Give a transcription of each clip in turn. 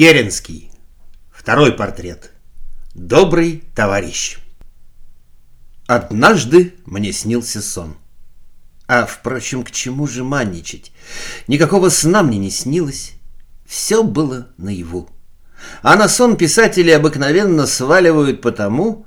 Керенский. Второй портрет. Добрый товарищ. Однажды мне снился сон. А, впрочем, к чему же манничать? Никакого сна мне не снилось. Все было наяву. А на сон писатели обыкновенно сваливают потому,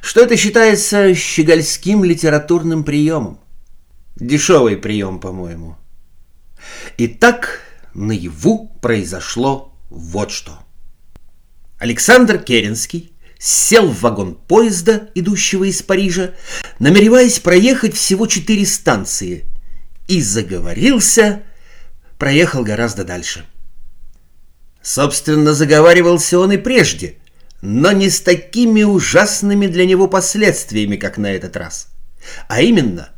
что это считается щегольским литературным приемом. Дешевый прием, по-моему. Итак, наяву произошло вот что. Александр Керенский сел в вагон поезда, идущего из Парижа, намереваясь проехать всего четыре станции, и заговорился, проехал гораздо дальше. Собственно, заговаривался он и прежде, но не с такими ужасными для него последствиями, как на этот раз. А именно,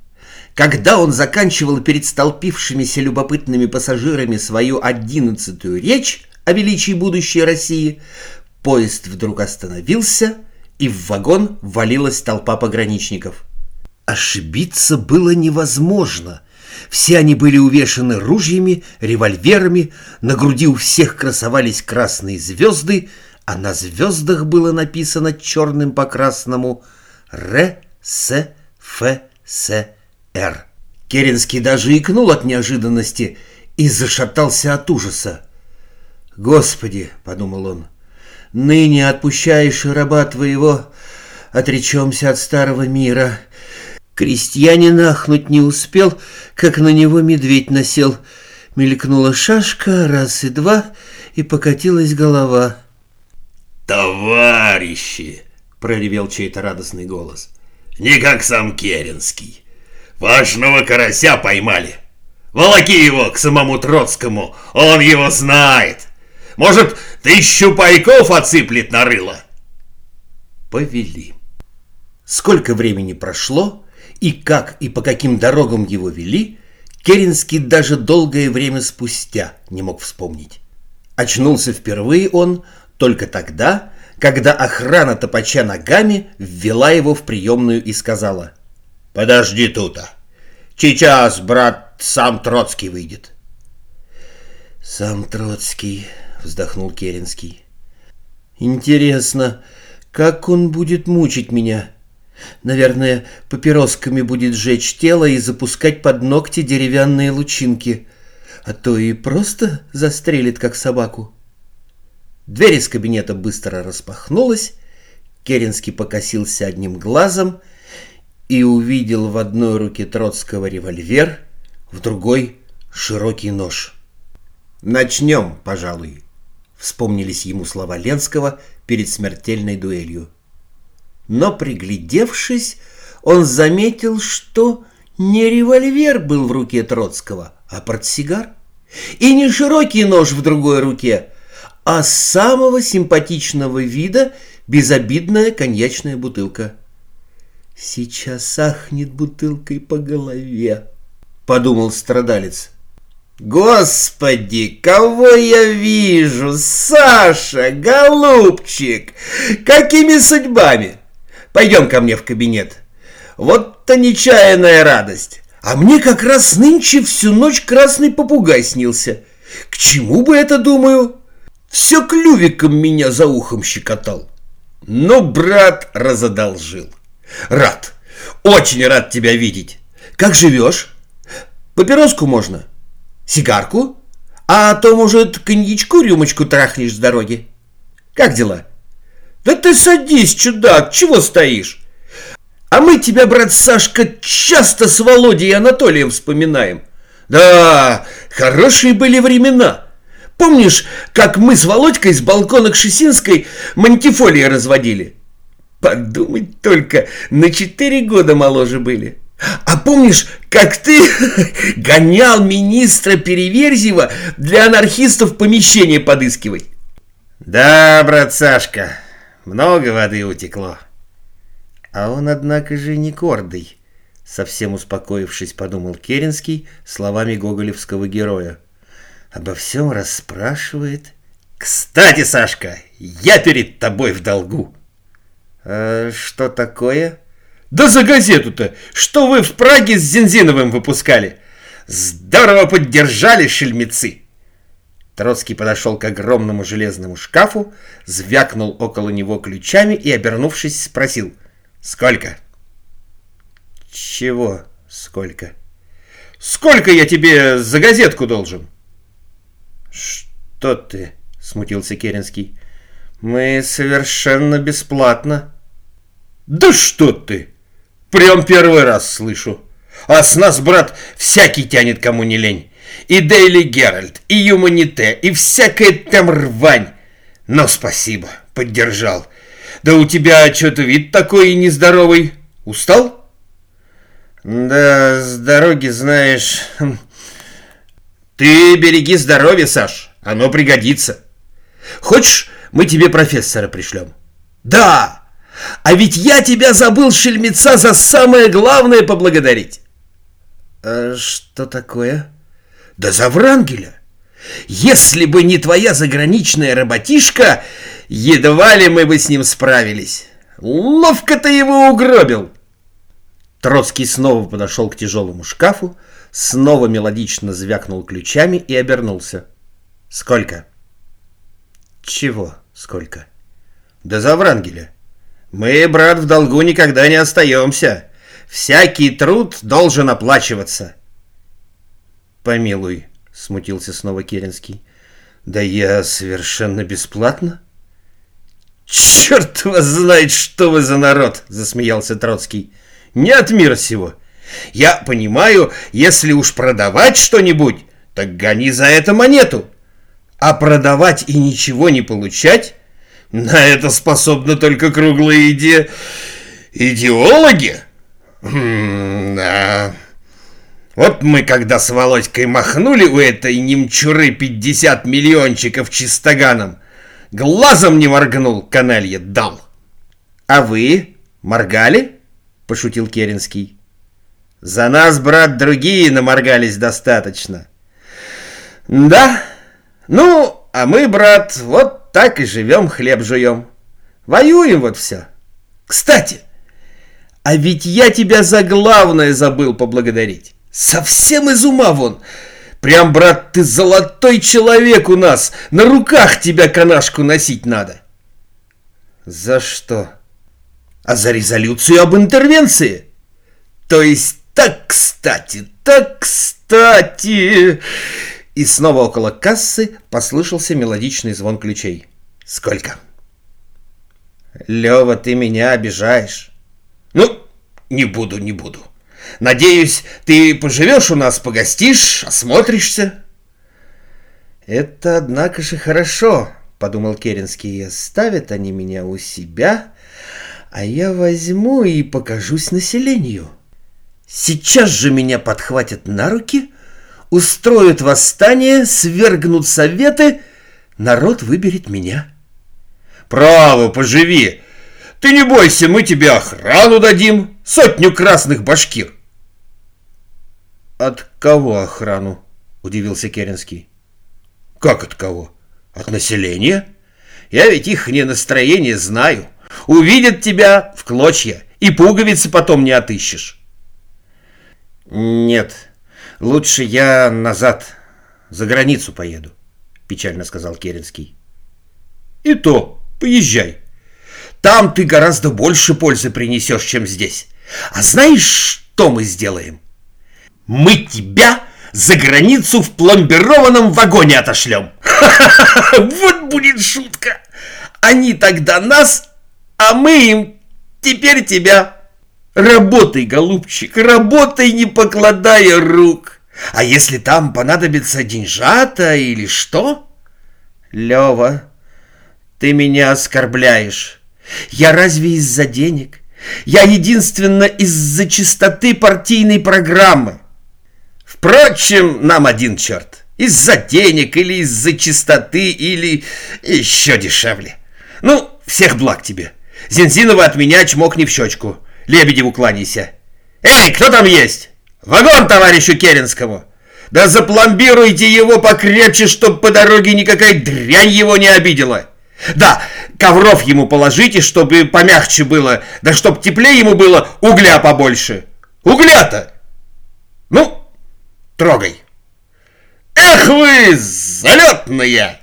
когда он заканчивал перед столпившимися любопытными пассажирами свою одиннадцатую речь о величии будущей России, поезд вдруг остановился, и в вагон валилась толпа пограничников. Ошибиться было невозможно. Все они были увешаны ружьями, револьверами, на груди у всех красовались красные звезды, а на звездах было написано черным по красному «Р. С. Ф. С. Р». Керенский даже икнул от неожиданности и зашатался от ужаса. «Господи!» — подумал он. «Ныне отпущаешь раба твоего, отречемся от старого мира». Крестьянин ахнуть не успел, как на него медведь насел. Мелькнула шашка, раз и два, и покатилась голова. «Товарищи!» — проревел чей-то радостный голос. «Не как сам Керенский. Важного карася поймали. Волоки его к самому Троцкому, он его знает. Может, тысячу пайков отсыплет на рыло?» Повели. Сколько времени прошло, и как и по каким дорогам его вели, Керенский даже долгое время спустя не мог вспомнить. Очнулся впервые он только тогда, когда охрана топача ногами ввела его в приемную и сказала «Подожди тута, сейчас, брат, сам Троцкий выйдет». «Сам Троцкий», — вздохнул Керенский. «Интересно, как он будет мучить меня?» Наверное, папиросками будет сжечь тело и запускать под ногти деревянные лучинки, а то и просто застрелит, как собаку. Дверь из кабинета быстро распахнулась, Керенский покосился одним глазом и увидел в одной руке Троцкого револьвер, в другой — широкий нож. «Начнем, пожалуй», — вспомнились ему слова Ленского перед смертельной дуэлью. Но, приглядевшись, он заметил, что не револьвер был в руке Троцкого, а портсигар. И не широкий нож в другой руке, а самого симпатичного вида безобидная коньячная бутылка. «Сейчас ахнет бутылкой по голове», — подумал страдалец. «Господи, кого я вижу! Саша, голубчик! Какими судьбами! Пойдем ко мне в кабинет. Вот-то нечаянная радость! А мне как раз нынче всю ночь красный попугай снился. К чему бы это, думаю?» все клювиком меня за ухом щекотал. Но брат разодолжил. Рад, очень рад тебя видеть. Как живешь? Папироску можно? Сигарку? А то, может, коньячку рюмочку трахнешь с дороги? Как дела? Да ты садись, чудак, чего стоишь? А мы тебя, брат Сашка, часто с Володей и Анатолием вспоминаем. Да, хорошие были времена. Помнишь, как мы с Володькой с балкона Кшесинской мантифолии разводили? Подумать только, на четыре года моложе были. А помнишь, как ты гонял министра Переверзева для анархистов помещение подыскивать? Да, брат Сашка, много воды утекло. А он, однако же, не гордый, совсем успокоившись, подумал Керенский словами гоголевского героя обо всем расспрашивает. Кстати, Сашка, я перед тобой в долгу. А что такое? Да за газету-то, что вы в Праге с Зензиновым выпускали. Здорово поддержали шельмецы. Троцкий подошел к огромному железному шкафу, звякнул около него ключами и, обернувшись, спросил «Сколько?» «Чего сколько?» «Сколько я тебе за газетку должен?» «Что ты?» — смутился Керенский. «Мы совершенно бесплатно». «Да что ты! Прям первый раз слышу. А с нас, брат, всякий тянет, кому не лень. И Дейли Геральт, и Юманите, и всякая там рвань. Но спасибо, поддержал. Да у тебя что-то вид такой нездоровый. Устал? Да, с дороги, знаешь... Хм. Ты береги здоровье, Саш, оно пригодится. Хочешь, мы тебе профессора пришлем? Да! А ведь я тебя забыл, шельмеца, за самое главное поблагодарить. А что такое? Да за Врангеля. Если бы не твоя заграничная работишка, едва ли мы бы с ним справились. Ловко ты его угробил. Троцкий снова подошел к тяжелому шкафу, снова мелодично звякнул ключами и обернулся. Сколько? Чего сколько? Да за Врангеля. Мы, брат, в долгу никогда не остаемся. Всякий труд должен оплачиваться. Помилуй, смутился снова Керенский. Да я совершенно бесплатно. Черт вас знает, что вы за народ, засмеялся Троцкий. Не от мира сего. Я понимаю, если уж продавать что-нибудь, так гони за это монету. А продавать и ничего не получать на это способны только круглые иде... идеологи. М да. Вот мы когда с Володькой махнули у этой немчуры 50 миллиончиков чистоганом, глазом не моргнул, каналье дал. А вы моргали? Пошутил Керенский. За нас, брат, другие наморгались достаточно. Да, ну, а мы, брат, вот так и живем, хлеб жуем. Воюем вот все. Кстати, а ведь я тебя за главное забыл поблагодарить. Совсем из ума вон. Прям, брат, ты золотой человек у нас. На руках тебя канашку носить надо. За что? А за резолюцию об интервенции. То есть так кстати, так кстати. И снова около кассы послышался мелодичный звон ключей. «Сколько?» «Лева, ты меня обижаешь». «Ну, не буду, не буду. Надеюсь, ты поживешь у нас, погостишь, осмотришься». «Это, однако же, хорошо», — подумал Керенский. «Оставят они меня у себя, а я возьму и покажусь населению. Сейчас же меня подхватят на руки» устроят восстание, свергнут советы, народ выберет меня. Право, поживи. Ты не бойся, мы тебе охрану дадим, сотню красных башкир. От кого охрану? Удивился Керенский. Как от кого? От населения? Я ведь их не настроение знаю. Увидят тебя в клочья, и пуговицы потом не отыщешь. Нет, Лучше я назад, за границу поеду, печально сказал Керенский. И то, поезжай. Там ты гораздо больше пользы принесешь, чем здесь. А знаешь, что мы сделаем? Мы тебя за границу в пломбированном вагоне отошлем. Вот будет шутка. Они тогда нас, а мы им теперь тебя. Работай, голубчик, работай, не покладая рук. А если там понадобится деньжата или что? Лева, ты меня оскорбляешь. Я разве из-за денег? Я единственно из-за чистоты партийной программы. Впрочем, нам один черт. Из-за денег или из-за чистоты или еще дешевле. Ну, всех благ тебе. Зензинова от меня чмокни в щечку. Лебедеву кланяйся. Эй, кто там есть? Вагон товарищу Керенскому. Да запломбируйте его покрепче, чтоб по дороге никакая дрянь его не обидела. Да, ковров ему положите, чтобы помягче было, да чтоб теплее ему было, угля побольше. Угля-то! Ну, трогай. Эх вы, залетные!